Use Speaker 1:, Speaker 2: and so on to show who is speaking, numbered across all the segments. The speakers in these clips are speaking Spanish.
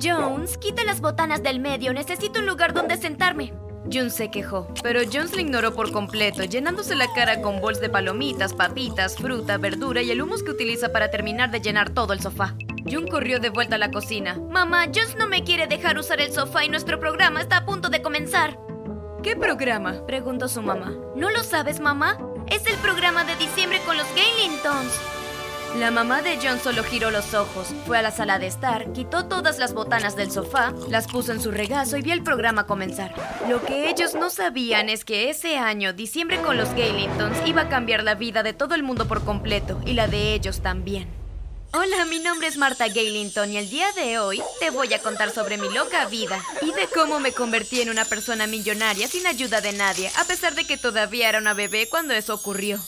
Speaker 1: Jones, quita las botanas del medio. Necesito un lugar donde sentarme.
Speaker 2: Jun se quejó, pero Jones le ignoró por completo, llenándose la cara con bols de palomitas, papitas, fruta, verdura y el humus que utiliza para terminar de llenar todo el sofá. Jun corrió de vuelta a la cocina.
Speaker 1: Mamá, Jones no me quiere dejar usar el sofá y nuestro programa está a punto de comenzar.
Speaker 2: ¿Qué programa? preguntó su mamá.
Speaker 1: ¿No lo sabes, mamá? Es el programa de diciembre con los Gaylingtons.
Speaker 2: La mamá de John solo giró los ojos, fue a la sala de estar, quitó todas las botanas del sofá, las puso en su regazo y vio el programa comenzar. Lo que ellos no sabían es que ese año, diciembre con los Gaylingtons, iba a cambiar la vida de todo el mundo por completo y la de ellos también.
Speaker 1: Hola, mi nombre es Marta Gaylington y el día de hoy te voy a contar sobre mi loca vida y de cómo me convertí en una persona millonaria sin ayuda de nadie, a pesar de que todavía era una bebé cuando eso ocurrió.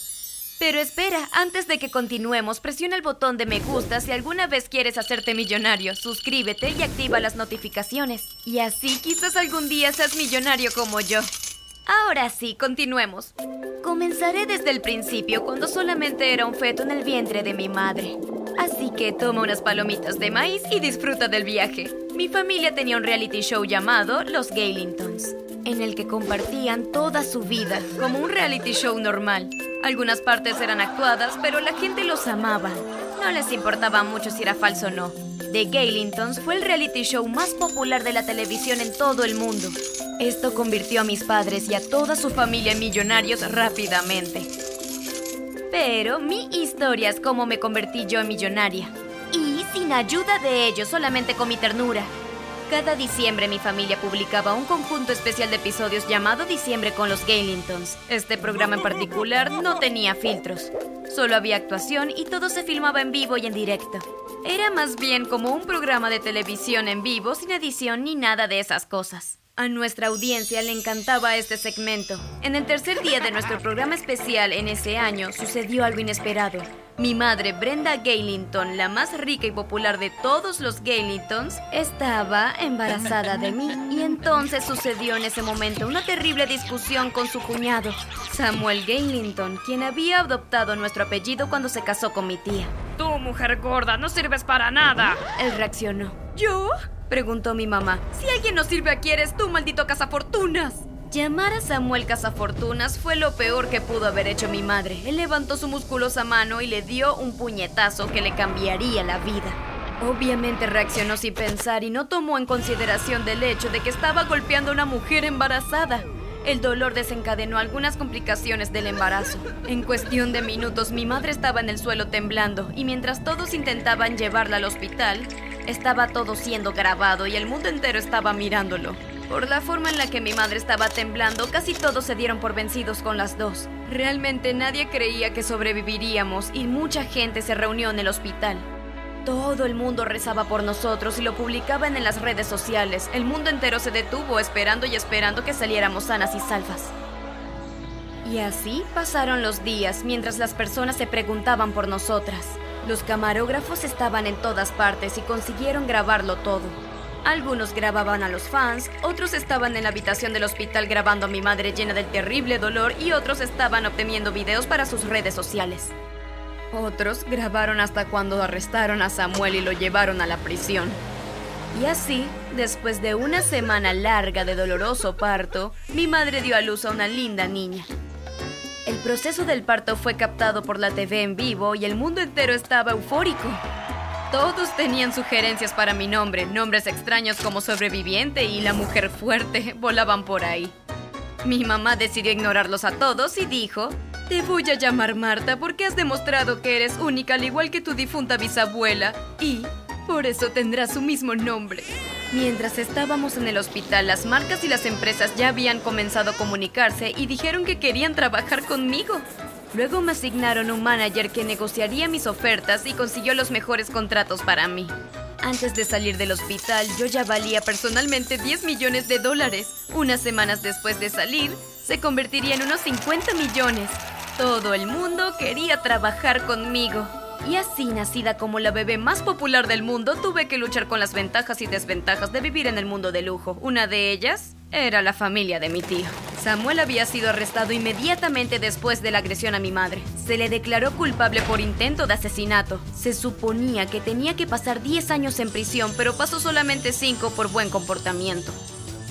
Speaker 1: Pero espera, antes de que continuemos, presiona el botón de me gusta si alguna vez quieres hacerte millonario. Suscríbete y activa las notificaciones. Y así quizás algún día seas millonario como yo. Ahora sí, continuemos. Comenzaré desde el principio, cuando solamente era un feto en el vientre de mi madre. Así que toma unas palomitas de maíz y disfruta del viaje. Mi familia tenía un reality show llamado Los Gaylingtons, en el que compartían toda su vida, como un reality show normal. Algunas partes eran actuadas, pero la gente los amaba. No les importaba mucho si era falso o no. The Gaylingtons fue el reality show más popular de la televisión en todo el mundo. Esto convirtió a mis padres y a toda su familia en millonarios rápidamente. Pero mi historia es cómo me convertí yo en millonaria. Y sin ayuda de ellos, solamente con mi ternura. Cada diciembre mi familia publicaba un conjunto especial de episodios llamado Diciembre con los Gaylingtons. Este programa en particular no tenía filtros. Solo había actuación y todo se filmaba en vivo y en directo. Era más bien como un programa de televisión en vivo sin edición ni nada de esas cosas. A nuestra audiencia le encantaba este segmento. En el tercer día de nuestro programa especial en ese año sucedió algo inesperado. Mi madre, Brenda Gaylington, la más rica y popular de todos los Gaylingtons, estaba embarazada de mí. Y entonces sucedió en ese momento una terrible discusión con su cuñado, Samuel Gaylington, quien había adoptado nuestro apellido cuando se casó con mi tía.
Speaker 3: Tú, mujer gorda, no sirves para nada.
Speaker 1: Él reaccionó.
Speaker 2: ¿Yo? Preguntó mi mamá. Si alguien no sirve aquí eres tú, maldito cazafortunas.
Speaker 1: Llamar a Samuel Cazafortunas fue lo peor que pudo haber hecho mi madre. Él levantó su musculosa mano y le dio un puñetazo que le cambiaría la vida. Obviamente reaccionó sin pensar y no tomó en consideración del hecho de que estaba golpeando a una mujer embarazada. El dolor desencadenó algunas complicaciones del embarazo. En cuestión de minutos mi madre estaba en el suelo temblando y mientras todos intentaban llevarla al hospital, estaba todo siendo grabado y el mundo entero estaba mirándolo. Por la forma en la que mi madre estaba temblando, casi todos se dieron por vencidos con las dos. Realmente nadie creía que sobreviviríamos y mucha gente se reunió en el hospital. Todo el mundo rezaba por nosotros y lo publicaban en las redes sociales. El mundo entero se detuvo esperando y esperando que saliéramos sanas y salvas. Y así pasaron los días mientras las personas se preguntaban por nosotras. Los camarógrafos estaban en todas partes y consiguieron grabarlo todo. Algunos grababan a los fans, otros estaban en la habitación del hospital grabando a mi madre llena del terrible dolor y otros estaban obteniendo videos para sus redes sociales. Otros grabaron hasta cuando arrestaron a Samuel y lo llevaron a la prisión. Y así, después de una semana larga de doloroso parto, mi madre dio a luz a una linda niña. El proceso del parto fue captado por la TV en vivo y el mundo entero estaba eufórico. Todos tenían sugerencias para mi nombre, nombres extraños como sobreviviente y la mujer fuerte volaban por ahí. Mi mamá decidió ignorarlos a todos y dijo, te voy a llamar Marta porque has demostrado que eres única al igual que tu difunta bisabuela y por eso tendrás su mismo nombre. Mientras estábamos en el hospital, las marcas y las empresas ya habían comenzado a comunicarse y dijeron que querían trabajar conmigo. Luego me asignaron un manager que negociaría mis ofertas y consiguió los mejores contratos para mí. Antes de salir del hospital, yo ya valía personalmente 10 millones de dólares. Unas semanas después de salir, se convertiría en unos 50 millones. Todo el mundo quería trabajar conmigo. Y así, nacida como la bebé más popular del mundo, tuve que luchar con las ventajas y desventajas de vivir en el mundo de lujo. Una de ellas era la familia de mi tío. Samuel había sido arrestado inmediatamente después de la agresión a mi madre. Se le declaró culpable por intento de asesinato. Se suponía que tenía que pasar 10 años en prisión, pero pasó solamente 5 por buen comportamiento.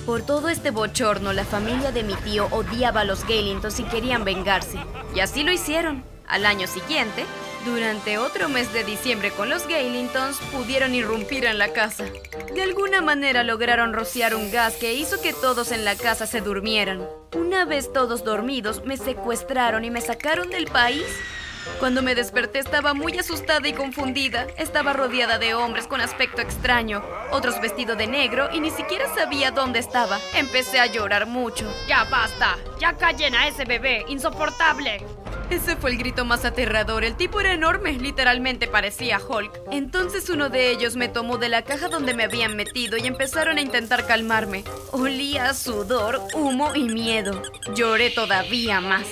Speaker 1: Por todo este bochorno, la familia de mi tío odiaba a los Galingtons y querían vengarse. Y así lo hicieron. Al año siguiente, durante otro mes de diciembre con los Galingtons, pudieron irrumpir en la casa. De alguna manera lograron rociar un gas que hizo que todos en la casa se durmieran. Una vez todos dormidos, me secuestraron y me sacaron del país. Cuando me desperté estaba muy asustada y confundida. Estaba rodeada de hombres con aspecto extraño, otros vestidos de negro y ni siquiera sabía dónde estaba. Empecé a llorar mucho.
Speaker 3: Ya basta, ya callen a ese bebé, insoportable.
Speaker 1: Ese fue el grito más aterrador. El tipo era enorme, literalmente parecía Hulk. Entonces uno de ellos me tomó de la caja donde me habían metido y empezaron a intentar calmarme. Olía sudor, humo y miedo. Lloré todavía más.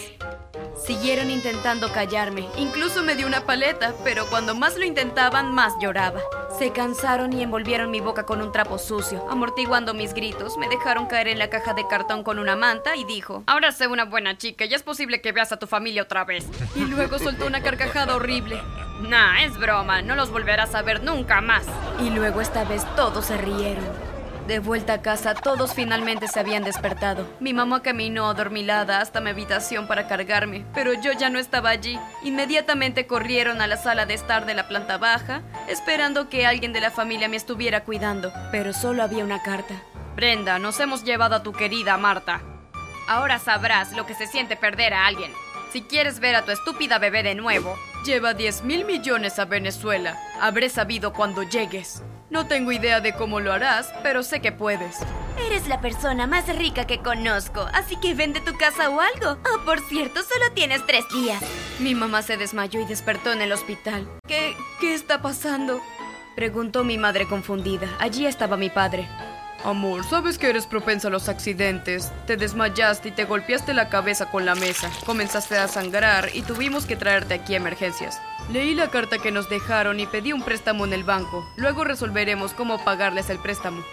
Speaker 1: Siguieron intentando callarme, incluso me dio una paleta, pero cuando más lo intentaban, más lloraba. Se cansaron y envolvieron mi boca con un trapo sucio, amortiguando mis gritos, me dejaron caer en la caja de cartón con una manta y dijo,
Speaker 3: Ahora sé una buena chica y es posible que veas a tu familia otra vez.
Speaker 1: Y luego soltó una carcajada horrible.
Speaker 3: Nah, es broma, no los volverás a ver nunca más.
Speaker 1: Y luego esta vez todos se rieron. De vuelta a casa, todos finalmente se habían despertado. Mi mamá caminó adormilada hasta mi habitación para cargarme, pero yo ya no estaba allí. Inmediatamente corrieron a la sala de estar de la planta baja, esperando que alguien de la familia me estuviera cuidando, pero solo había una carta.
Speaker 3: Brenda, nos hemos llevado a tu querida Marta. Ahora sabrás lo que se siente perder a alguien. Si quieres ver a tu estúpida bebé de nuevo,
Speaker 1: lleva 10 mil millones a Venezuela. Habré sabido cuando llegues. No tengo idea de cómo lo harás, pero sé que puedes.
Speaker 2: Eres la persona más rica que conozco, así que vende tu casa o algo. Oh, por cierto, solo tienes tres días.
Speaker 1: Mi mamá se desmayó y despertó en el hospital. ¿Qué, qué está pasando? Preguntó mi madre confundida. Allí estaba mi padre. Amor, sabes que eres propensa a los accidentes. Te desmayaste y te golpeaste la cabeza con la mesa. Comenzaste a sangrar y tuvimos que traerte aquí a emergencias. Leí la carta que nos dejaron y pedí un préstamo en el banco. Luego resolveremos cómo pagarles el préstamo.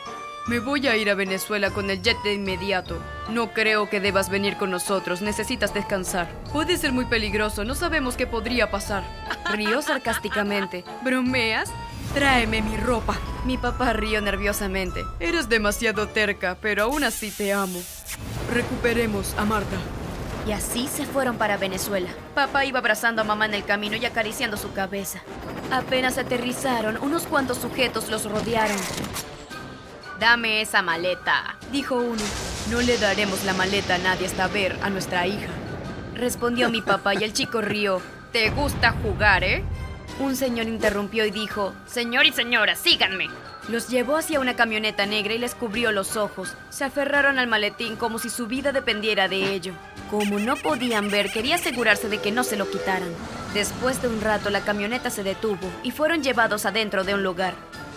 Speaker 1: Me voy a ir a Venezuela con el jet de inmediato. No creo que debas venir con nosotros, necesitas descansar. Puede ser muy peligroso, no sabemos qué podría pasar. Rió sarcásticamente. ¿Bromeas? Tráeme mi ropa. Mi papá rió nerviosamente. Eres demasiado terca, pero aún así te amo. Recuperemos a Marta. Y así se fueron para Venezuela. Papá iba abrazando a mamá en el camino y acariciando su cabeza. Apenas aterrizaron, unos cuantos sujetos los rodearon.
Speaker 3: Dame esa maleta,
Speaker 1: dijo uno. No le daremos la maleta a nadie hasta ver a nuestra hija. Respondió mi papá y el chico rió.
Speaker 3: ¿Te gusta jugar, eh?
Speaker 1: Un señor interrumpió y dijo,
Speaker 3: Señor y señora, síganme.
Speaker 1: Los llevó hacia una camioneta negra y les cubrió los ojos. Se aferraron al maletín como si su vida dependiera de ello. Como no podían ver, quería asegurarse de que no se lo quitaran. Después de un rato, la camioneta se detuvo y fueron llevados adentro de un lugar.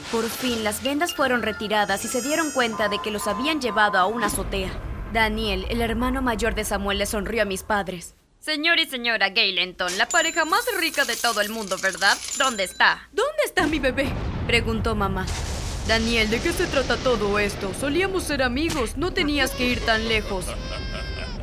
Speaker 1: Por fin, las vendas fueron retiradas y se dieron cuenta de que los habían llevado a una azotea. Daniel, el hermano mayor de Samuel, le sonrió a mis padres.
Speaker 3: Señor y señora Gaylenton, la pareja más rica de todo el mundo, ¿verdad? ¿Dónde está?
Speaker 1: ¿Dónde está mi bebé? Preguntó mamá. Daniel, ¿de qué se trata todo esto? Solíamos ser amigos, no tenías que ir tan lejos.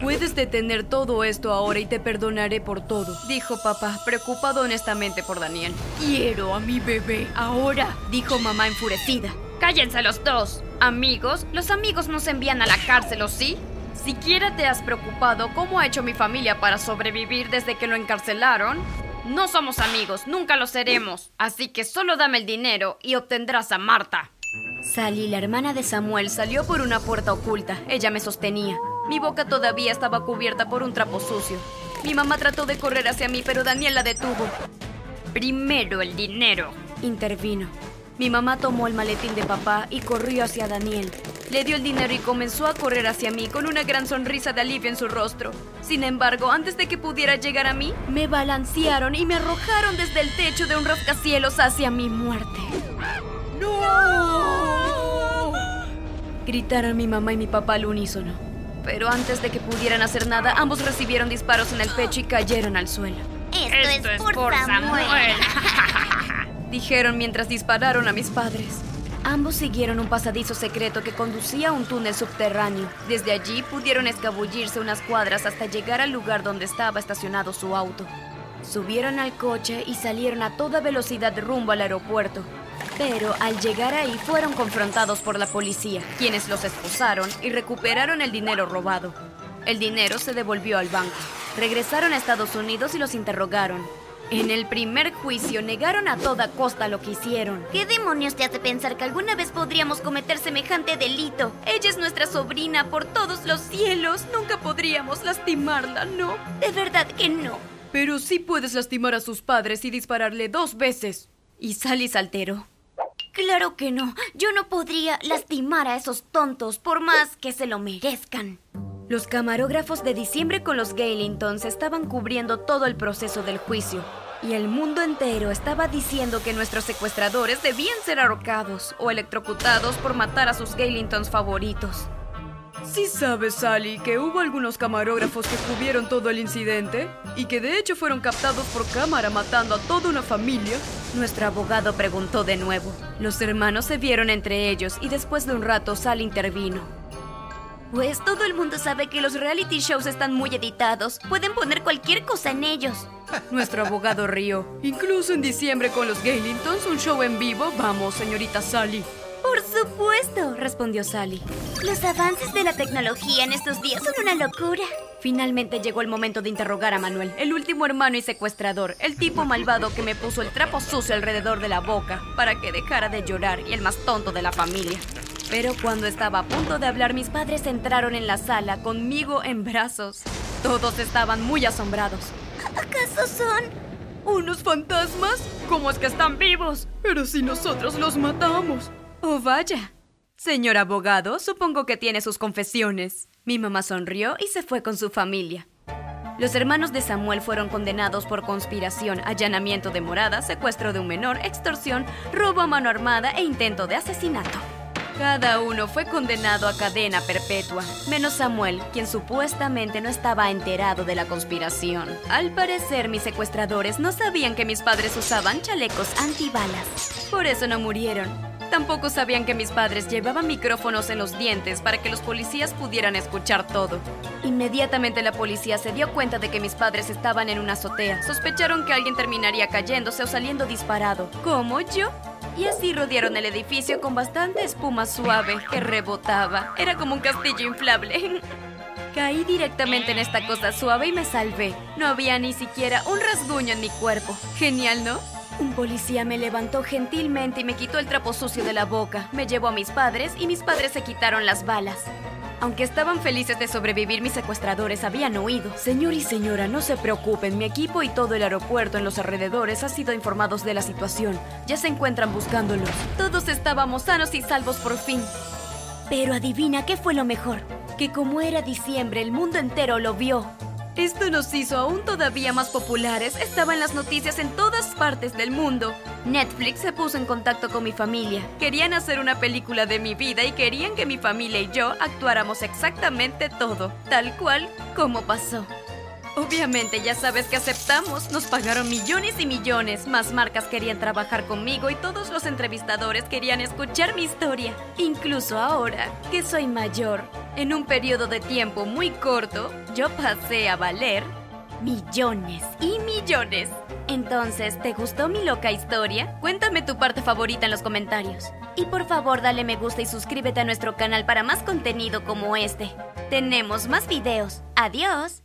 Speaker 1: Puedes detener todo esto ahora y te perdonaré por todo, dijo papá, preocupado honestamente por Daniel. Quiero a mi bebé ahora, dijo mamá enfurecida.
Speaker 3: Cállense los dos. Amigos, los amigos nos envían a la cárcel, ¿o sí? ¿Siquiera te has preocupado cómo ha hecho mi familia para sobrevivir desde que lo encarcelaron? No somos amigos, nunca lo seremos. Así que solo dame el dinero y obtendrás a Marta.
Speaker 1: Sally, la hermana de Samuel, salió por una puerta oculta. Ella me sostenía. Mi boca todavía estaba cubierta por un trapo sucio. Mi mamá trató de correr hacia mí, pero Daniel la detuvo.
Speaker 3: Primero el dinero.
Speaker 1: Intervino. Mi mamá tomó el maletín de papá y corrió hacia Daniel. Le dio el dinero y comenzó a correr hacia mí con una gran sonrisa de alivio en su rostro. Sin embargo, antes de que pudiera llegar a mí, me balancearon y me arrojaron desde el techo de un rascacielos hacia mi muerte. ¡No! Gritaron mi mamá y mi papá al unísono. Pero antes de que pudieran hacer nada, ambos recibieron disparos en el pecho y cayeron al suelo.
Speaker 2: Esto, es, por, Samuel.
Speaker 1: Dijeron mientras dispararon a mis padres. Ambos siguieron un pasadizo secreto que conducía a un túnel subterráneo. Desde allí pudieron escabullirse unas cuadras hasta llegar al lugar donde estaba estacionado su auto. Subieron al coche y salieron a toda velocidad rumbo al aeropuerto. Pero al llegar ahí fueron confrontados por la policía, quienes los esposaron y recuperaron el dinero robado. El dinero se devolvió al banco. Regresaron a Estados Unidos y los interrogaron. En el primer juicio negaron a toda costa lo que hicieron.
Speaker 4: ¿Qué demonios te hace pensar que alguna vez podríamos cometer semejante delito? Ella es nuestra sobrina por todos los cielos. Nunca podríamos lastimarla, ¿no? De verdad que no.
Speaker 5: Pero sí puedes lastimar a sus padres y dispararle dos veces.
Speaker 1: Y Sally saltero.
Speaker 4: Claro que no. Yo no podría lastimar a esos tontos por más que se lo merezcan.
Speaker 1: Los camarógrafos de diciembre con los Gailingtons estaban cubriendo todo el proceso del juicio. Y el mundo entero estaba diciendo que nuestros secuestradores debían ser ahorcados o electrocutados por matar a sus Gailingtons favoritos.
Speaker 5: Sí sabes, Sally, que hubo algunos camarógrafos que cubrieron todo el incidente y que de hecho fueron captados por cámara matando a toda una familia.
Speaker 1: Nuestro abogado preguntó de nuevo. Los hermanos se vieron entre ellos y después de un rato Sally intervino.
Speaker 4: Pues todo el mundo sabe que los reality shows están muy editados. Pueden poner cualquier cosa en ellos.
Speaker 5: Nuestro abogado rió. Incluso en diciembre con los Gailingtons, un show en vivo. Vamos, señorita Sally.
Speaker 4: Por supuesto,
Speaker 1: respondió Sally.
Speaker 4: Los avances de la tecnología en estos días son una locura.
Speaker 1: Finalmente llegó el momento de interrogar a Manuel, el último hermano y secuestrador, el tipo malvado que me puso el trapo sucio alrededor de la boca para que dejara de llorar y el más tonto de la familia. Pero cuando estaba a punto de hablar, mis padres entraron en la sala conmigo en brazos. Todos estaban muy asombrados.
Speaker 4: ¿Acaso son
Speaker 5: unos fantasmas? ¿Cómo es que están vivos? Pero si nosotros los matamos.
Speaker 1: Oh, vaya. Señor abogado, supongo que tiene sus confesiones. Mi mamá sonrió y se fue con su familia. Los hermanos de Samuel fueron condenados por conspiración, allanamiento de morada, secuestro de un menor, extorsión, robo a mano armada e intento de asesinato. Cada uno fue condenado a cadena perpetua, menos Samuel, quien supuestamente no estaba enterado de la conspiración. Al parecer, mis secuestradores no sabían que mis padres usaban chalecos antibalas. Por eso no murieron. Tampoco sabían que mis padres llevaban micrófonos en los dientes para que los policías pudieran escuchar todo. Inmediatamente la policía se dio cuenta de que mis padres estaban en una azotea. Sospecharon que alguien terminaría cayéndose o saliendo disparado. ¿Como yo? y así rodearon el edificio con bastante espuma suave que rebotaba. Era como un castillo inflable. Caí directamente en esta cosa suave y me salvé. No había ni siquiera un rasguño en mi cuerpo. Genial, ¿no? Un policía me levantó gentilmente y me quitó el trapo sucio de la boca. Me llevó a mis padres y mis padres se quitaron las balas. Aunque estaban felices de sobrevivir, mis secuestradores habían huido. Señor y señora, no se preocupen, mi equipo y todo el aeropuerto en los alrededores ha sido informados de la situación. Ya se encuentran buscándolos. Todos estábamos sanos y salvos por fin. Pero adivina qué fue lo mejor. Que como era diciembre, el mundo entero lo vio. Esto nos hizo aún todavía más populares. Estaba en las noticias en todas partes del mundo. Netflix se puso en contacto con mi familia. Querían hacer una película de mi vida y querían que mi familia y yo actuáramos exactamente todo, tal cual como pasó. Obviamente ya sabes que aceptamos, nos pagaron millones y millones, más marcas querían trabajar conmigo y todos los entrevistadores querían escuchar mi historia. Incluso ahora, que soy mayor, en un periodo de tiempo muy corto, yo pasé a valer millones y millones. Entonces, ¿te gustó mi loca historia? Cuéntame tu parte favorita en los comentarios. Y por favor, dale me gusta y suscríbete a nuestro canal para más contenido como este. Tenemos más videos. Adiós.